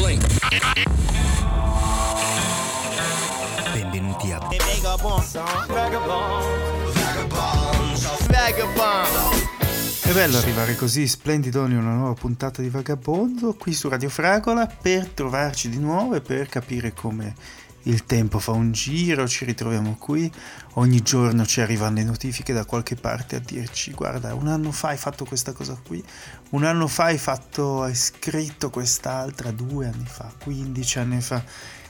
Blink. Benvenuti a È bello arrivare così splendidoni a una nuova puntata di Vagabondo qui su Radio Fragola per trovarci di nuovo e per capire come il tempo fa un giro, ci ritroviamo qui, ogni giorno ci arrivano le notifiche da qualche parte a dirci guarda un anno fa hai fatto questa cosa qui, un anno fa hai fatto, hai scritto quest'altra, due anni fa, 15 anni fa,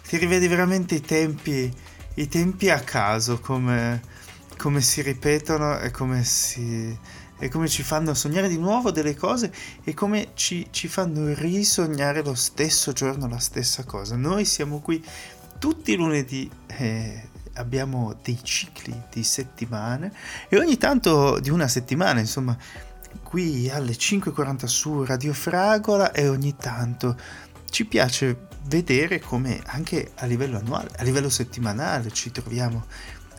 ti rivedi veramente i tempi, i tempi a caso come, come si ripetono e come si e come ci fanno sognare di nuovo delle cose e come ci, ci, fanno risognare lo stesso giorno la stessa cosa. Noi siamo qui tutti i lunedì, eh, abbiamo dei cicli di settimane e ogni tanto di una settimana, insomma, qui alle 5.40 su Radio Fragola e ogni tanto ci piace vedere come anche a livello annuale, a livello settimanale ci troviamo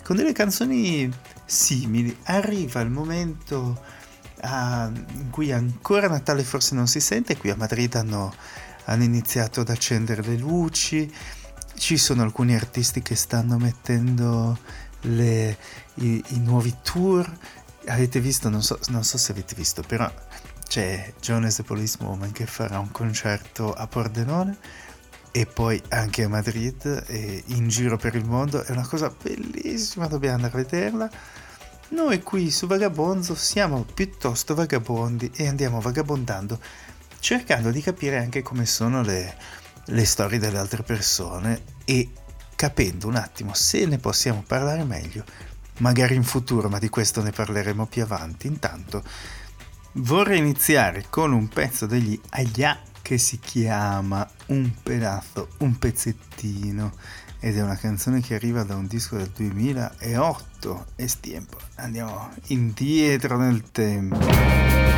con delle canzoni simili. Arriva il momento uh, in cui ancora Natale forse non si sente, qui a Madrid hanno, hanno iniziato ad accendere le luci, ci sono alcuni artisti che stanno mettendo le, i, i, nuovi tour. Avete visto, non so, non so se avete visto, però c'è Jonas the Police Woman che farà un concerto a Pordenone e poi anche a Madrid e in giro per il mondo. È una cosa bellissima, dobbiamo andare a vederla. Noi qui su Vagabonzo siamo piuttosto vagabondi e andiamo vagabondando cercando di capire anche come sono le, le storie delle altre persone e capendo un attimo se ne possiamo parlare meglio, magari in futuro, ma di questo ne parleremo più avanti. Intanto vorrei iniziare con un pezzo degli Aya che si chiama Un pedazo, un pezzettino ed è una canzone che arriva da un disco del 2008 e stiempo. Andiamo indietro nel tempo.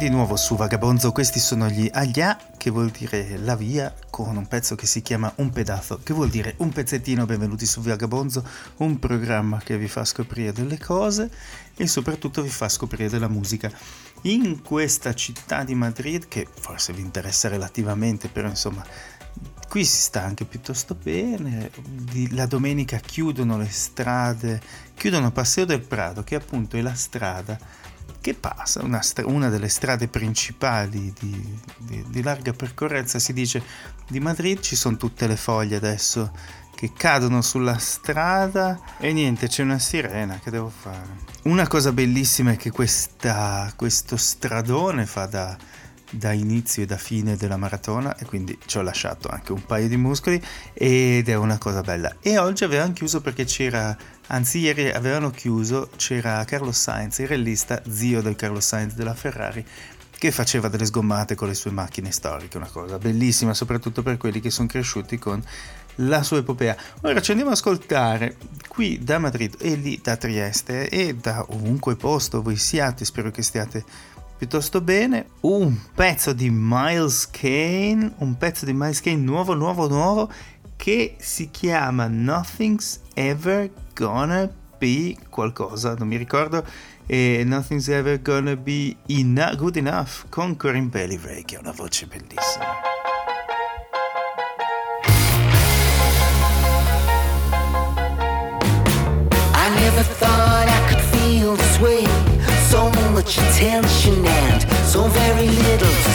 Di nuovo su Vagabonzo, questi sono gli Aglia, che vuol dire la via, con un pezzo che si chiama Un pedazo, che vuol dire un pezzettino. Benvenuti su Vagabonzo, un programma che vi fa scoprire delle cose e soprattutto vi fa scoprire della musica. In questa città di Madrid, che forse vi interessa relativamente, però insomma qui si sta anche piuttosto bene. La domenica chiudono le strade, chiudono Passeo del Prado, che appunto è la strada che passa, una, una delle strade principali di, di, di, larga percorrenza, si dice di Madrid, ci sono tutte le foglie adesso che cadono sulla strada e niente, c'è una sirena che devo fare. Una cosa bellissima è che questa, questo stradone fa da, da inizio e da fine della maratona e quindi ci ho lasciato anche un paio di muscoli ed è una cosa bella. E oggi avevano chiuso perché c'era Anzi, ieri avevano chiuso, c'era Carlos Sainz, il rallista, zio del Carlos Sainz della Ferrari, che faceva delle sgommate con le sue macchine storiche, una cosa bellissima, soprattutto per quelli che sono cresciuti con la sua epopea. Ora ci andiamo ad ascoltare qui da Madrid e lì da Trieste e da ovunque posto voi siate, spero che stiate piuttosto bene, un pezzo di Miles Kane, un pezzo di Miles Kane nuovo, nuovo, nuovo, che si chiama Nothing's Ever Gonna Be qualcosa, non mi ricordo, e Nothing's Ever Gonna Be ena- Good Enough con Corinne Belly Ray, che ha una voce bellissima. Never thought I could feel this way, so much attention and so very little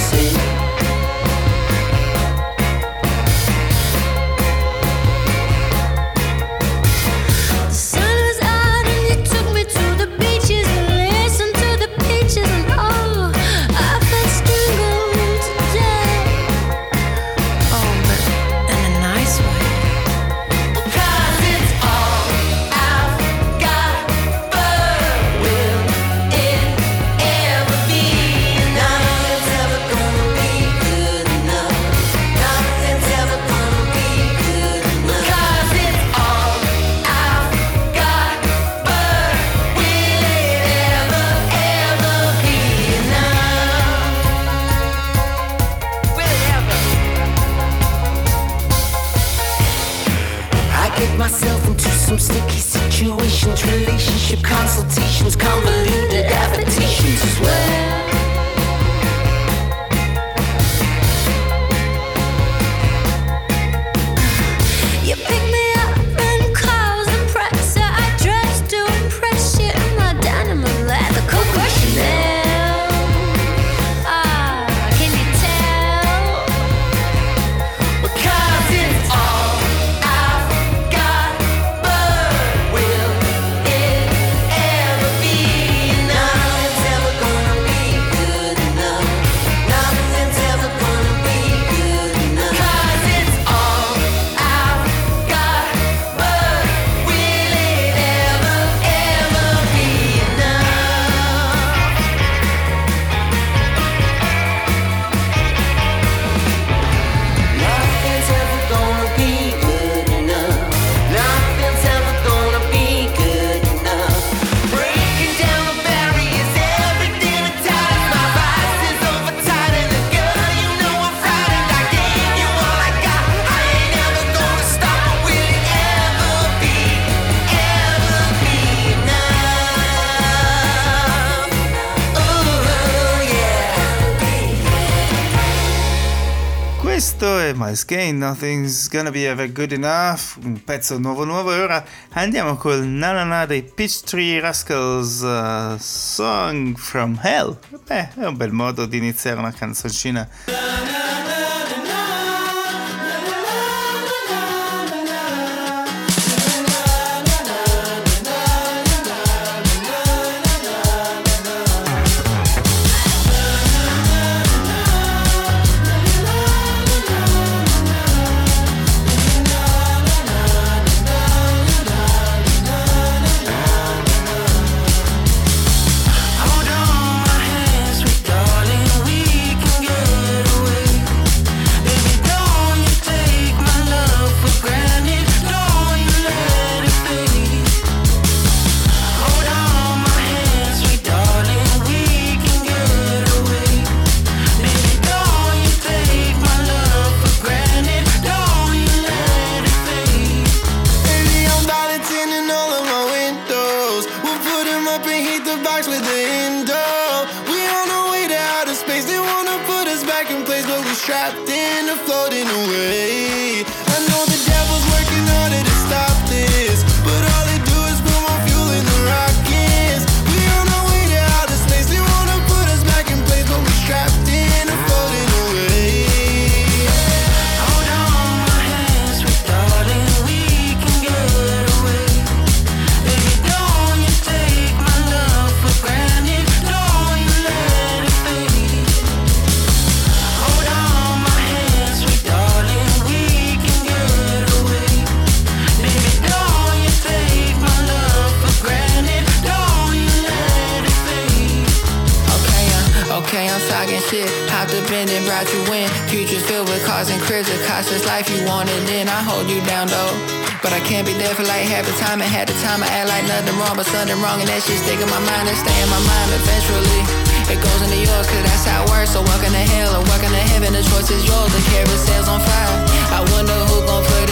Miles Kane, Nothing's Gonna Be Ever Good Enough, un pezzo nuovo nuovo e ora andiamo col nanana dei Peachtree Rascals uh, Song from Hell. Beh, è un bel modo di iniziare una canzoncina. But I can't be there for like half the time and half the time I act like nothing wrong, but something wrong and that shit stick in my mind and stay in my mind eventually. It goes into yours cause that's how it works. So welcome to hell or welcome to heaven. The choice is yours. The carousel's on fire. I wonder who gon' put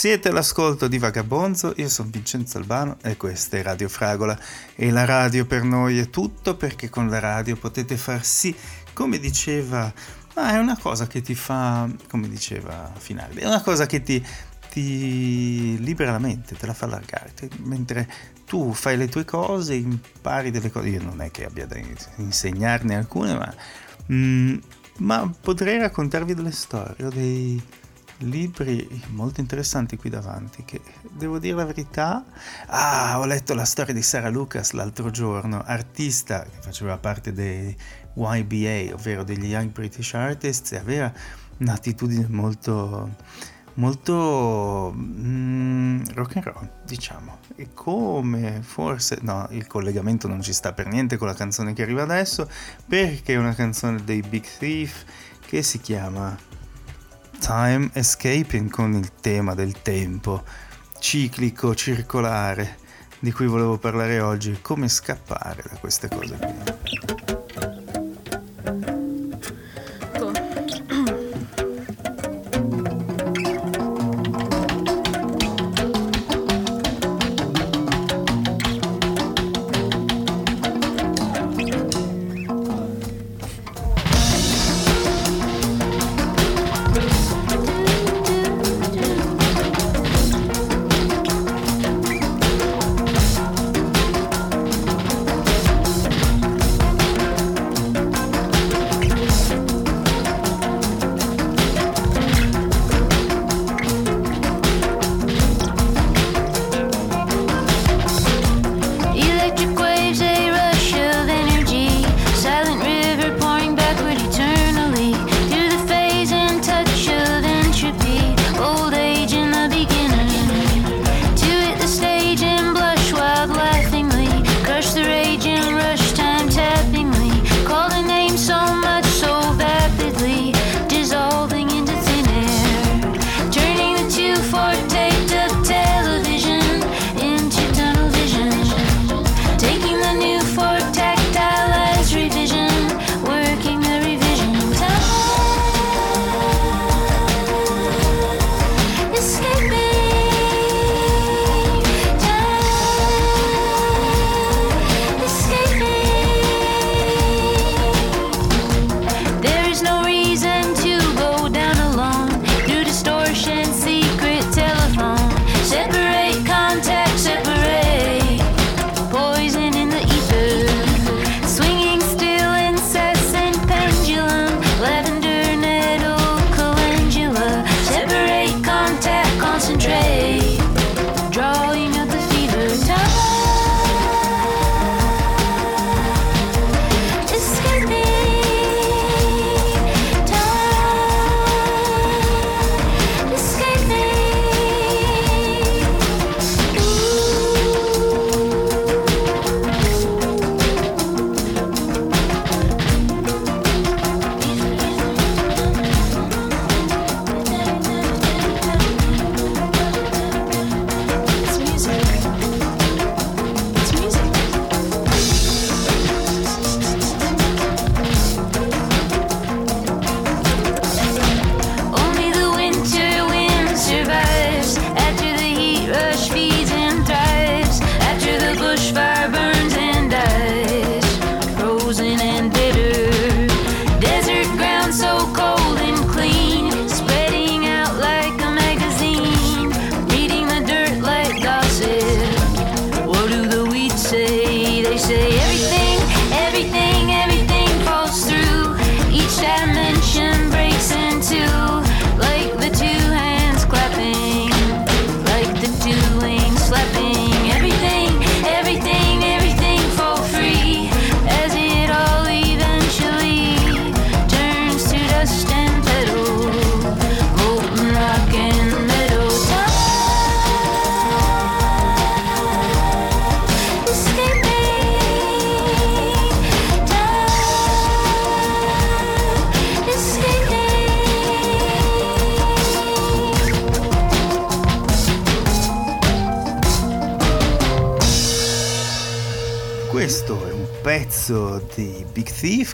Siete all'ascolto di Vagabonzo, io sono Vincenzo Albano e questa è Radio Fragola. E la radio per noi è tutto perché con la radio potete far sì, come diceva, ma è una cosa che ti fa, come diceva Finale, è una cosa che ti, ti libera la mente, te la fa allargare, mentre tu fai le tue cose, impari delle cose, io non è che abbia da insegnarne alcune, ma, mm, ma potrei raccontarvi delle storie, dei libri molto interessanti qui davanti che devo dire la verità ah ho letto la storia di Sara Lucas l'altro giorno artista che faceva parte dei YBA ovvero degli Young British Artists e aveva un'attitudine molto molto mm, rock and roll diciamo. E come forse no il collegamento non ci sta per niente con la canzone che arriva adesso perché è una canzone dei Big Thief che si chiama Time Escaping con il tema del tempo ciclico, circolare, di cui volevo parlare oggi, come scappare da queste cose qui.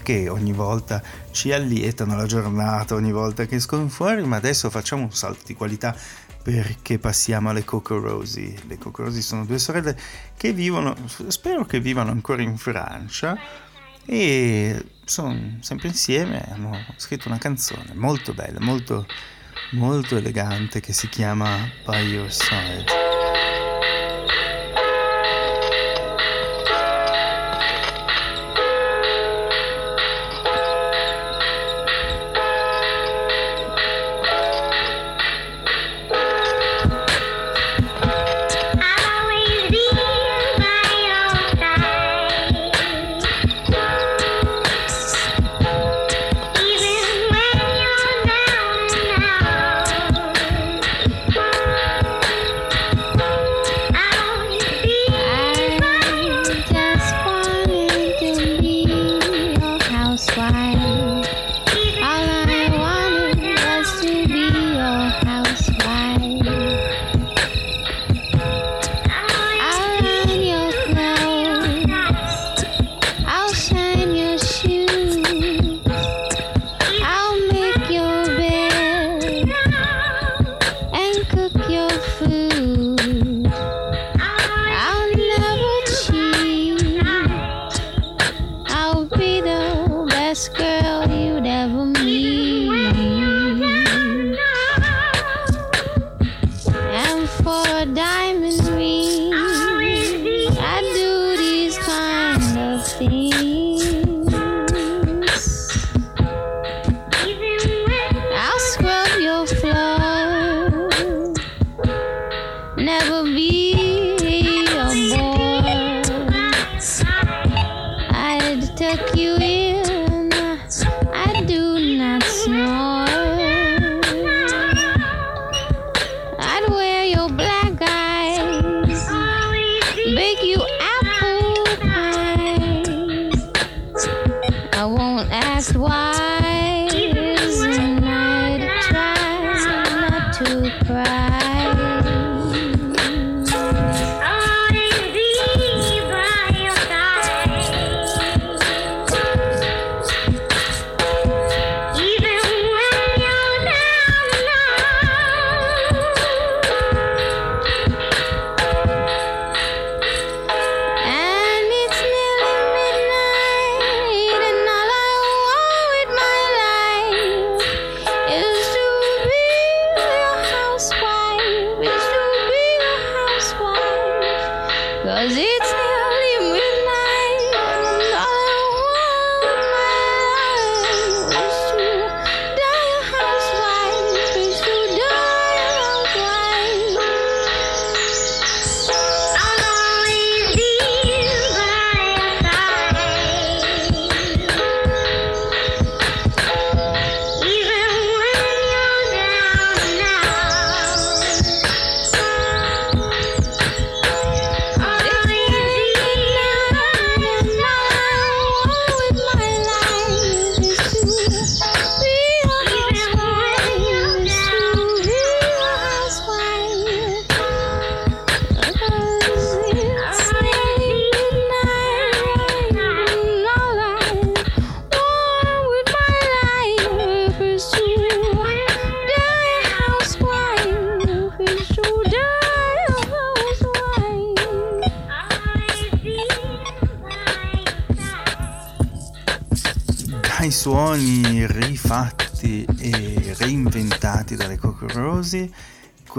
Che ogni volta ci allietano la giornata, ogni volta che escono fuori, ma adesso facciamo un salto di qualità perché passiamo alle Coco Rosie. Le Coco Rosie sono due sorelle che vivono, spero che vivano ancora in Francia e sono sempre insieme, hanno scritto una canzone molto bella, molto, molto elegante che si chiama By Your Side.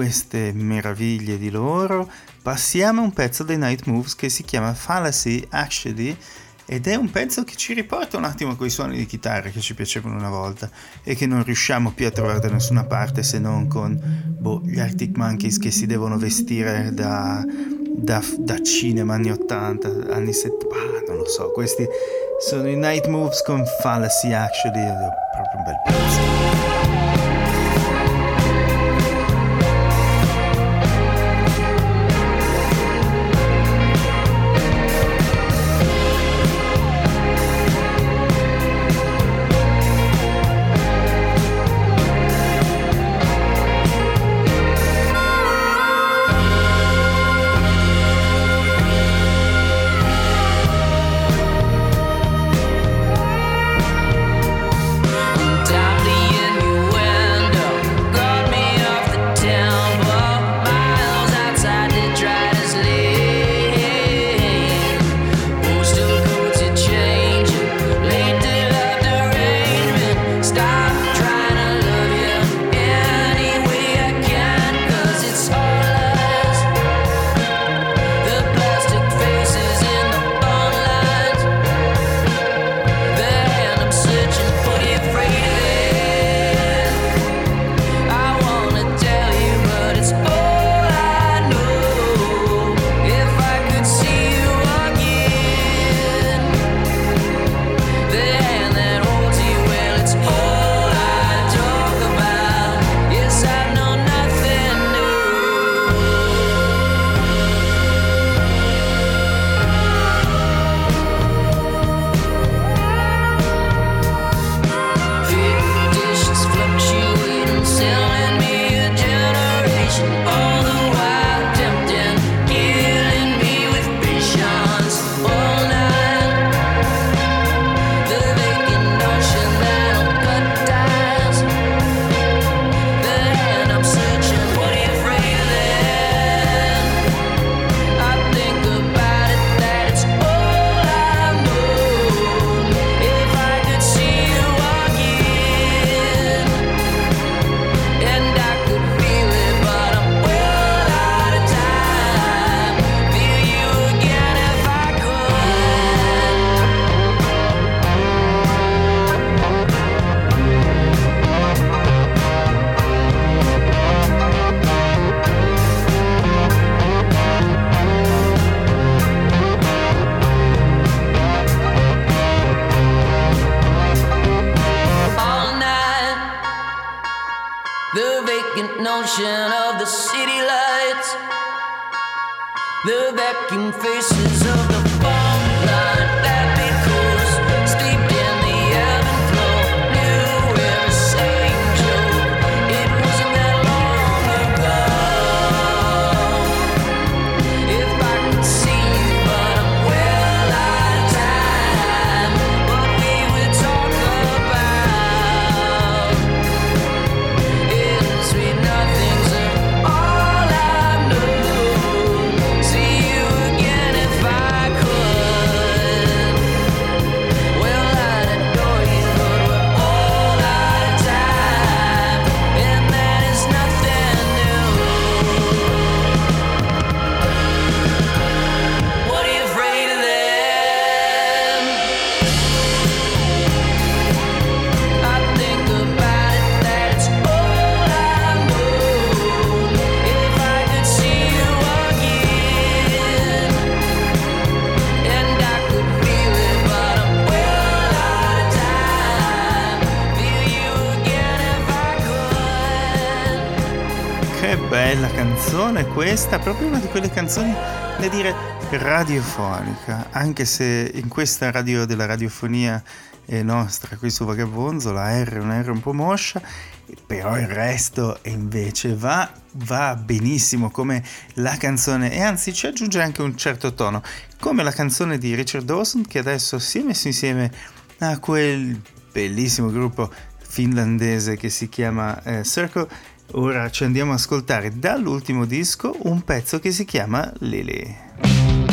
Queste meraviglie di loro, passiamo a un pezzo dei Night Moves che si chiama Fallacy Actually ed è un pezzo che ci riporta un attimo quei suoni di chitarra che ci piacevano una volta e che non riusciamo più a trovare da nessuna parte se non con boh, gli Arctic Monkeys che si devono vestire da, da, da cinema anni 80, anni 70, ah, non lo so, questi sono i Night Moves con Fallacy Actually, è proprio un bel pezzo. Motion of the city lights, the vacuum faces of the canzone questa, proprio una di quelle canzoni da dire radiofonica, anche se in questa radio della radiofonia è nostra qui su Vagabonzo la R è una R un po' moscia, però il resto invece va, va benissimo come la canzone e anzi ci aggiunge anche un certo tono, come la canzone di Richard Dawson che adesso si è messo insieme a quel bellissimo gruppo finlandese che si chiama eh, Circle Ora ci andiamo ad ascoltare dall'ultimo disco un pezzo che si chiama Lily.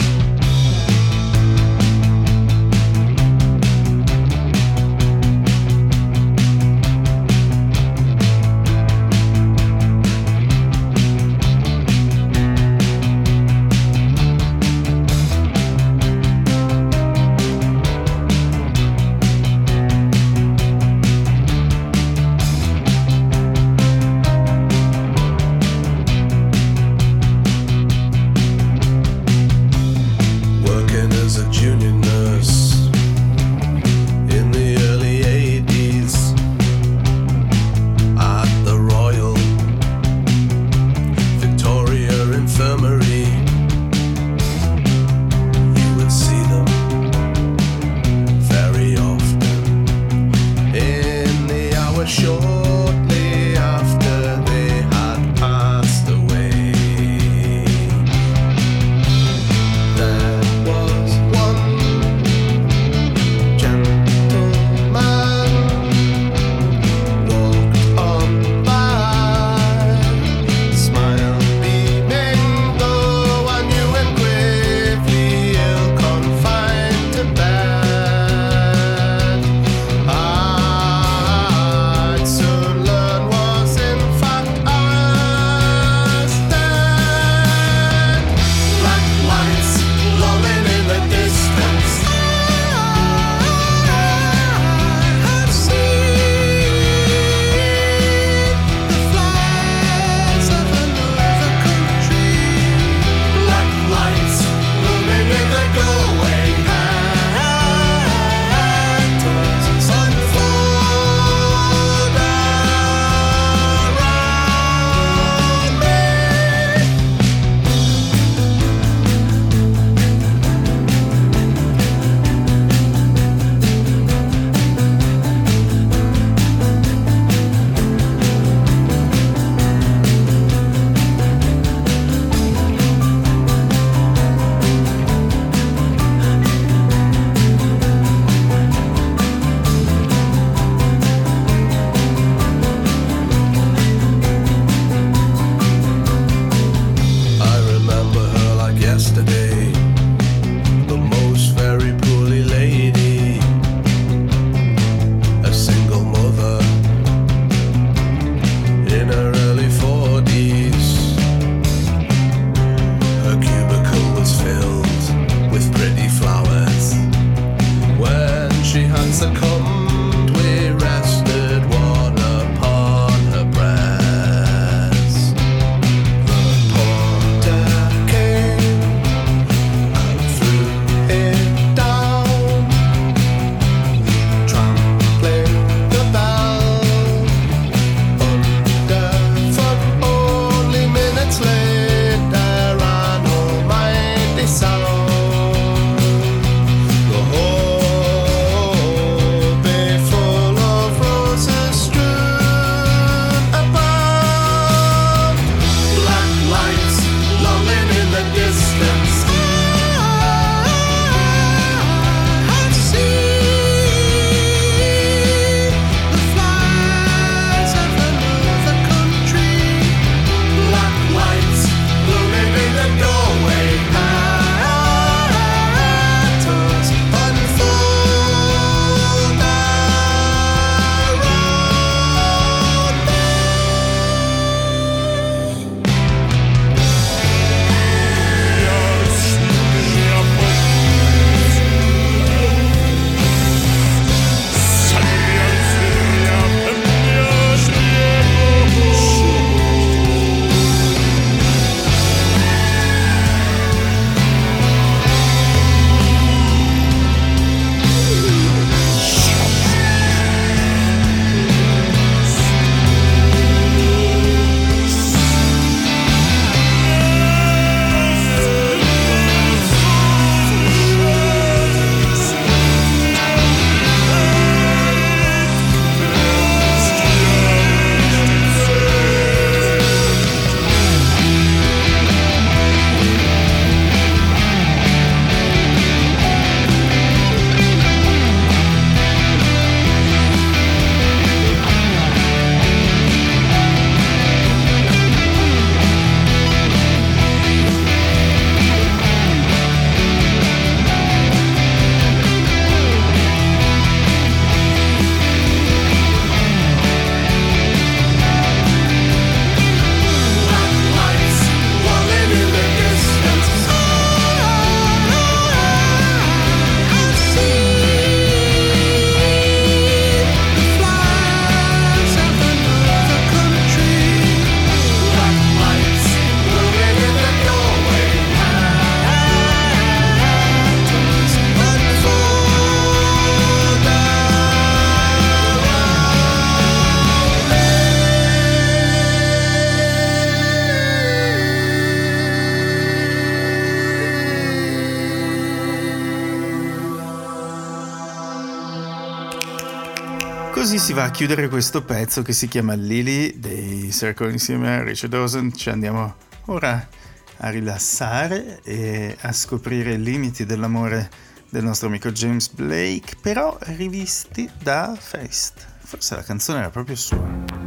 Chiudere questo pezzo che si chiama Lily dei Circle insieme a Richard Dawson. Ci andiamo ora a rilassare e a scoprire i limiti dell'amore del nostro amico James Blake, però rivisti da Feist. Forse la canzone era proprio sua.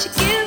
Questa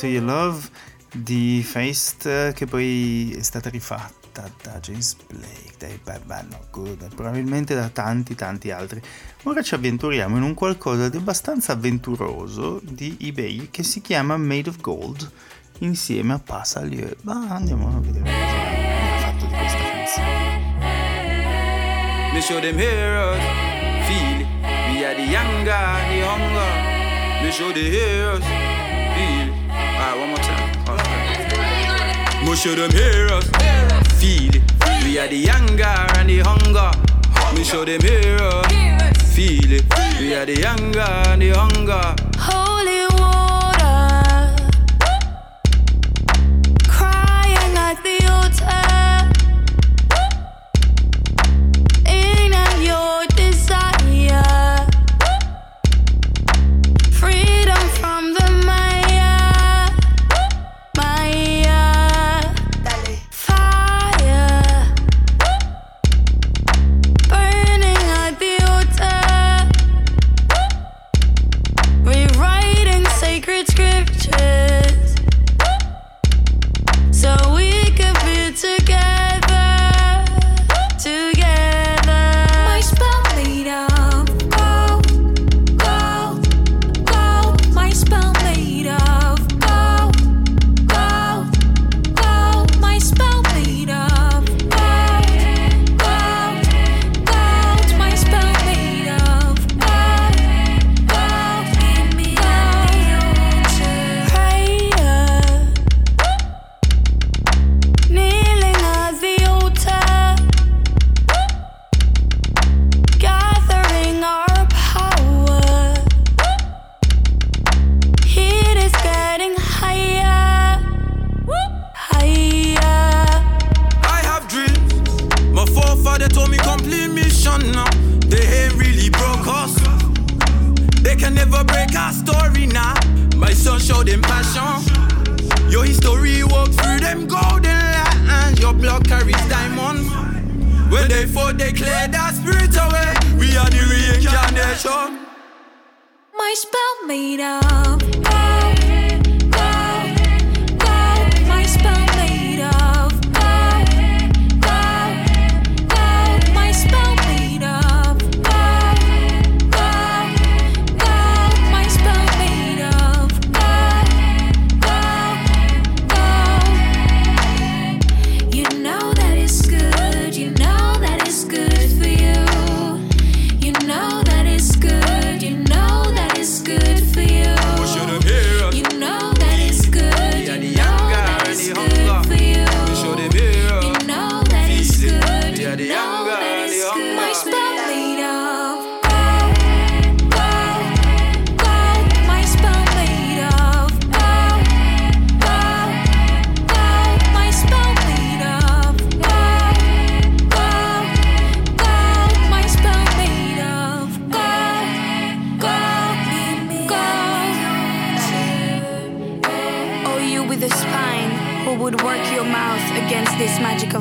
To Your Love di Feist che poi è stata rifatta da James Blake, dai Bad No Good, probabilmente da tanti tanti altri. Ora ci avventuriamo in un qualcosa di abbastanza avventuroso di eBay che si chiama Made of Gold insieme a Passalieu. Ma andiamo a vedere cosa ha fatto di questa canzone. Make them hear feel. We are the young the hunger. Make sure they. But show them hear us. Feel it. We are the anger and the hunger. Me show them hear us. Feel it. We are the anger and the hunger.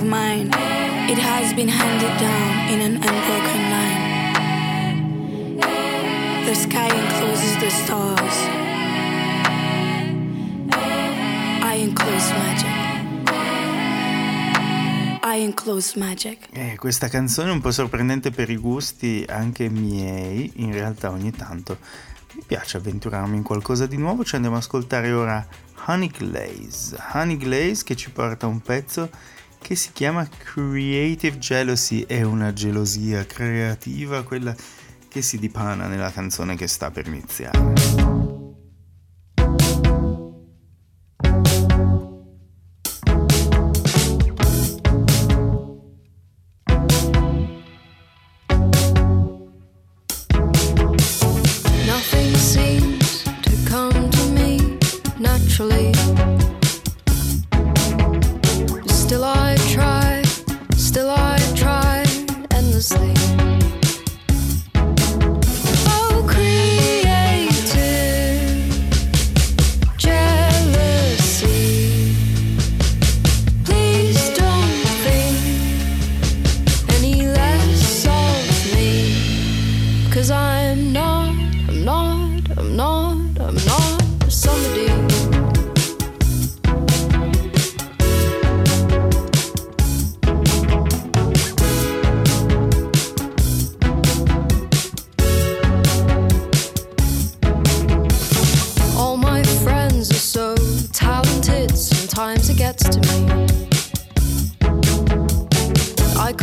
mine. It has been handed down in an unbroken line. The sky encloses the stars. I enclose magic. I Enclose Magic. Eh, questa canzone è un po' sorprendente per i gusti anche miei, in realtà ogni tanto mi piace avventurarmi in qualcosa di nuovo, ci andiamo ad ascoltare ora Honey Glaze. Honey Glaze che ci porta un pezzo che si chiama Creative Jealousy, è una gelosia creativa, quella che si dipana nella canzone che sta per iniziare.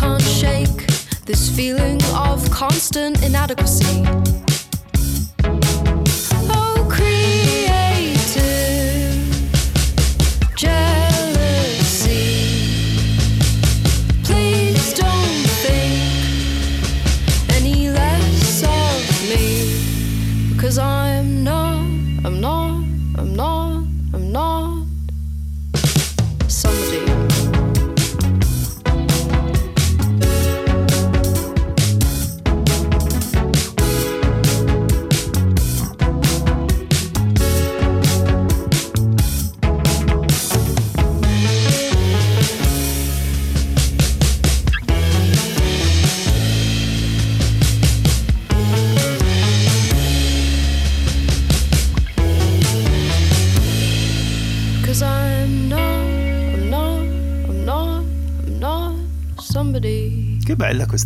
can't shake this feeling of constant inadequacy.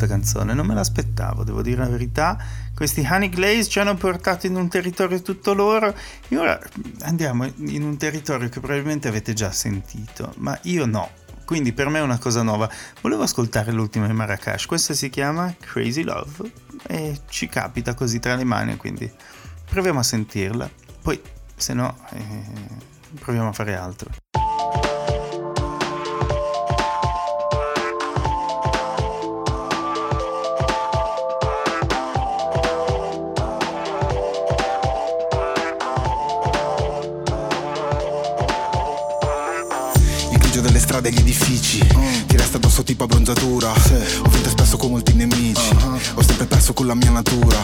Questa canzone, non me l'aspettavo, devo dire la verità. Questi Honey Glaze ci hanno portato in un territorio tutto loro e ora andiamo in un territorio che probabilmente avete già sentito, ma io no. Quindi per me è una cosa nuova. Volevo ascoltare l'ultima di Marrakesh, questa si chiama Crazy Love e ci capita così tra le mani, quindi proviamo a sentirla. Poi, se no, eh, proviamo a fare altro. Strade e gli edifici uh. Ti resta addosso tipo abbronzatura sì. Ho vinto spesso con molti nemici uh-huh. Ho sempre perso con la mia natura.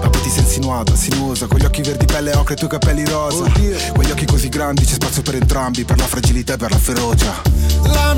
Ma poi ti sei insinuata, sinuosa Con gli occhi verdi pelle ocre e i tuoi capelli rosa oh, Quegli occhi così grandi c'è spazio per entrambi Per la fragilità e per la ferocia La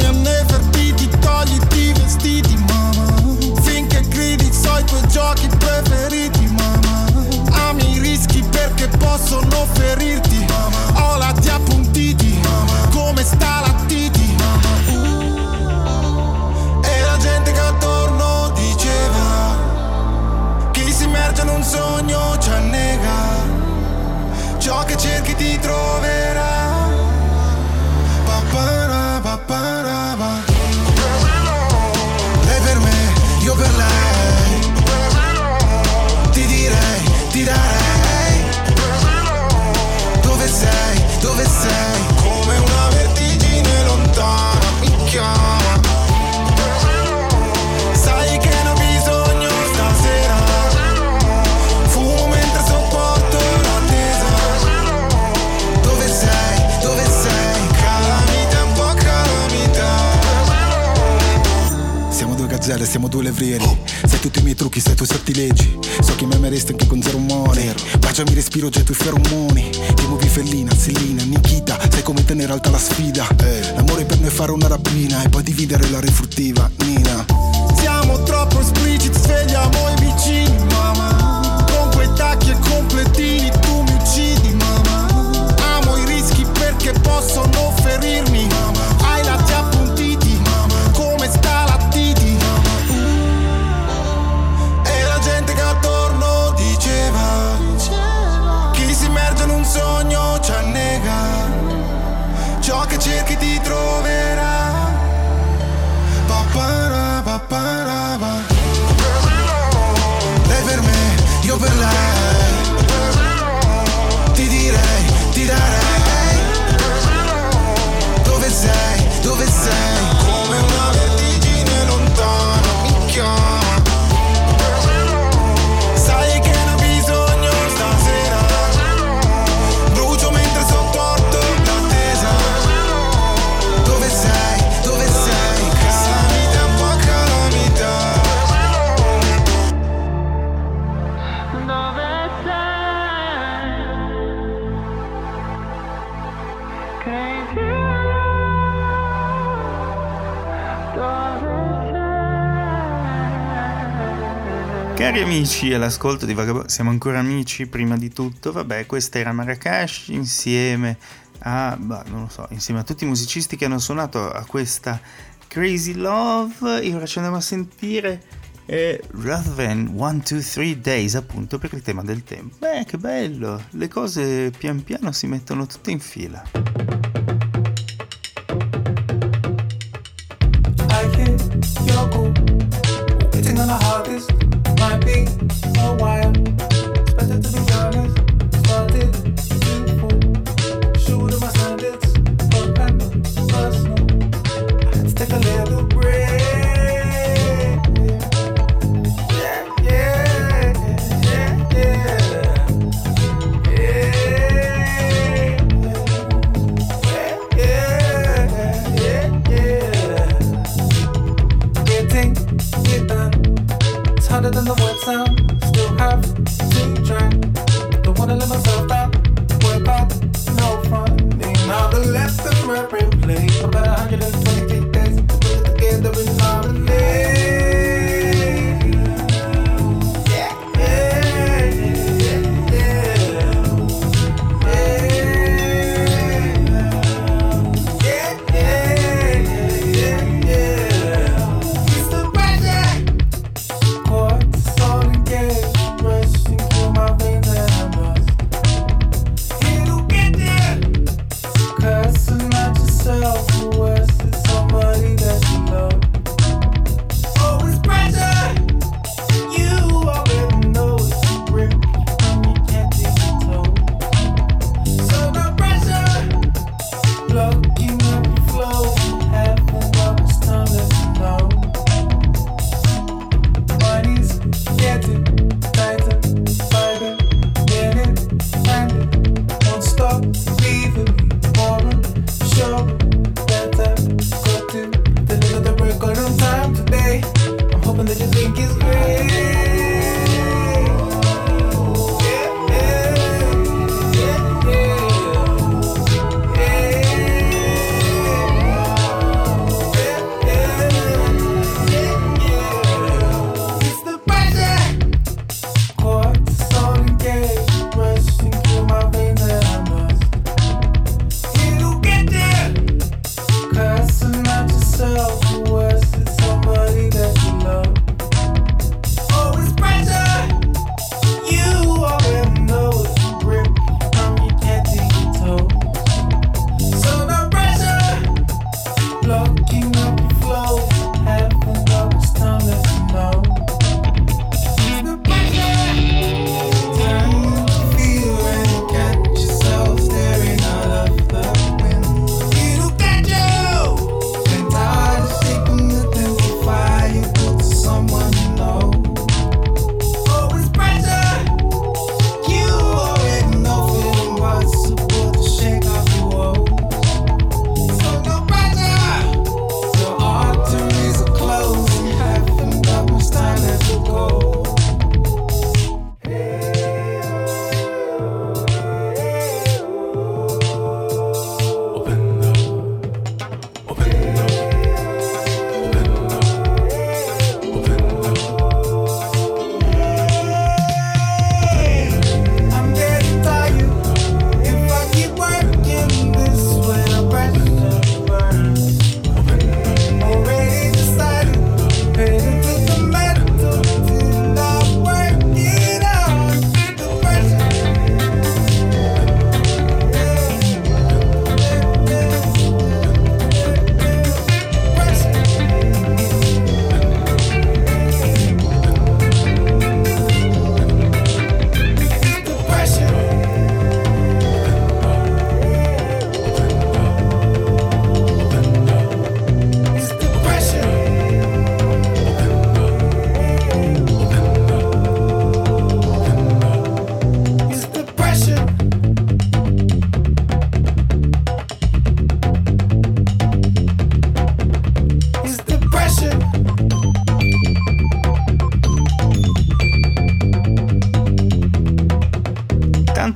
amici all'ascolto di Vagabondo, siamo ancora amici prima di tutto, vabbè questa era Marrakesh insieme a, bah, non lo so, insieme a tutti i musicisti che hanno suonato a questa Crazy Love e ora ci andiamo a sentire eh, Rather Than 1, 2, 3 Days appunto per il tema del tempo. Beh che bello, le cose pian piano si mettono tutte in fila. I hear your cool, on the hardest might be a while.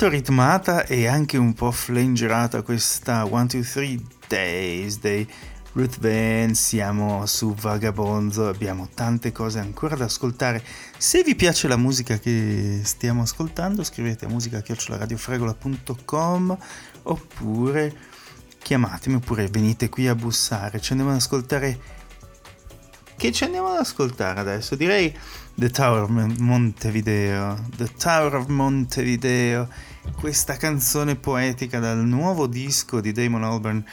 Tanto ritmata e anche un po' flangerata questa 1, 2, 3 Days dei Ruth Van, siamo su Vagabonzo, abbiamo tante cose ancora da ascoltare. Se vi piace la musica che stiamo ascoltando, scrivete a musica.radiofregola.com oppure chiamatemi oppure venite qui a bussare. Ci andiamo ad ascoltare. Che ci andiamo ascoltare adesso? Direi The Tower of Montevideo. The Tower of Montevideo. Questa canzone poetica dal nuovo disco di Damon Albarn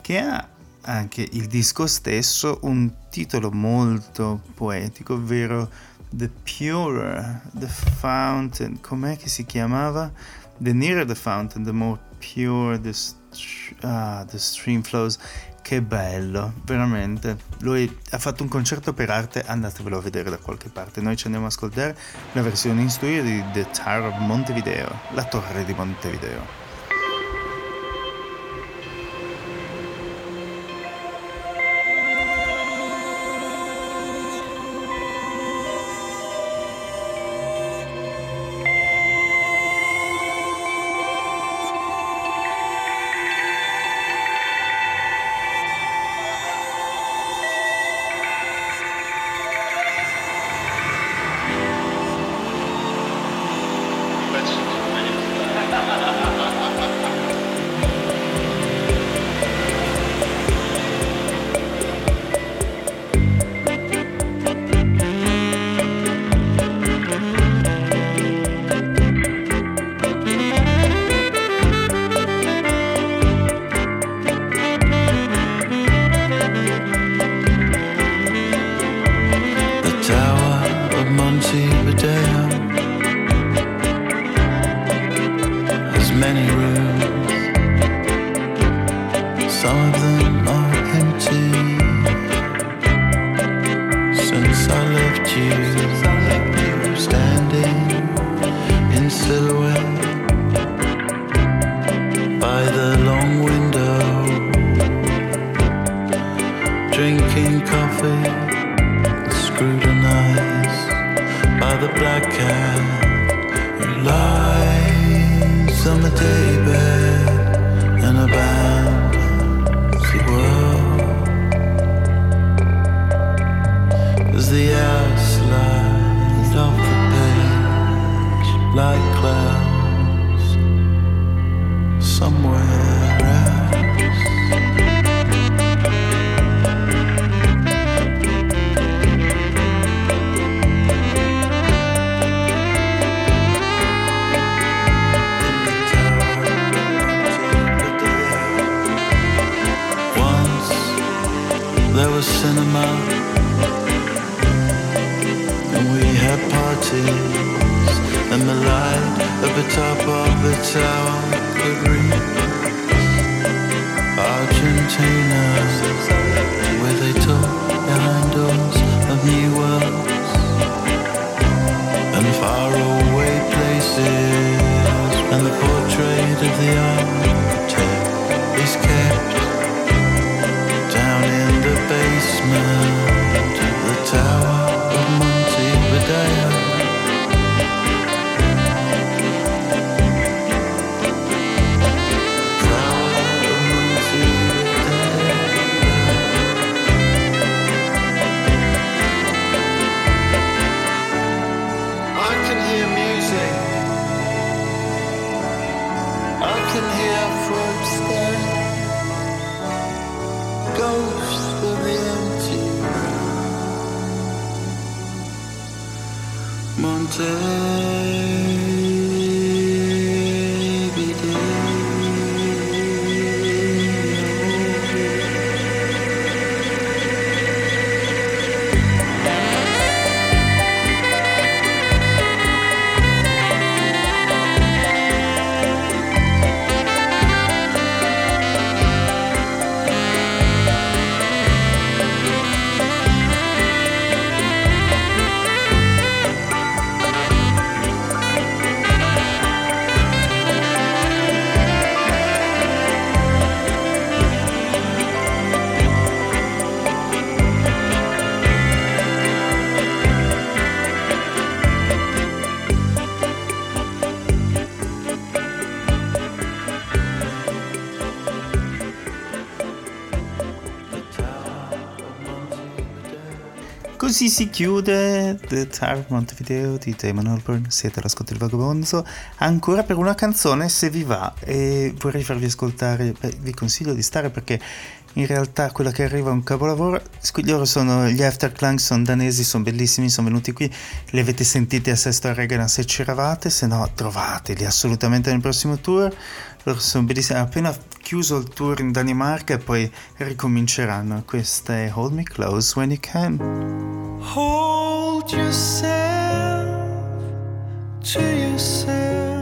che ha anche il disco stesso un titolo molto poetico, ovvero The Purer, The Fountain, com'è che si chiamava? The nearer the fountain, the more pure the, st- ah, the stream flows. Che bello, veramente. Lui ha fatto un concerto per arte, andatevelo a vedere da qualche parte. Noi ci andiamo a ascoltare la versione in studio di The Tower of Montevideo, la torre di Montevideo. Si chiude The of Montevideo di Damon Albarn. Siete all'ascolto del Vagabonzo. Ancora per una canzone, se vi va, e vorrei farvi ascoltare. Beh, vi consiglio di stare perché in realtà quella che arriva è un capolavoro. Loro sono gli Afterclang, sono danesi, sono bellissimi, sono venuti qui. Li avete sentiti a Sesto Arregana se c'eravate, se no trovateli assolutamente nel prossimo tour. Loro sono bellissimi. Appena chiuso il tour in Danimarca e poi ricominceranno. Questa è Hold Me Close When You Can. Hold yourself to yourself.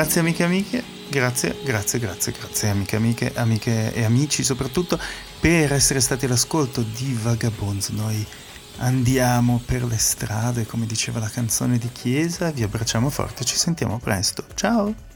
Grazie amiche e amiche, grazie, grazie, grazie, grazie amiche amiche, amiche e amici soprattutto per essere stati all'ascolto di Vagabonds. Noi andiamo per le strade, come diceva la canzone di Chiesa. Vi abbracciamo forte, ci sentiamo presto. Ciao!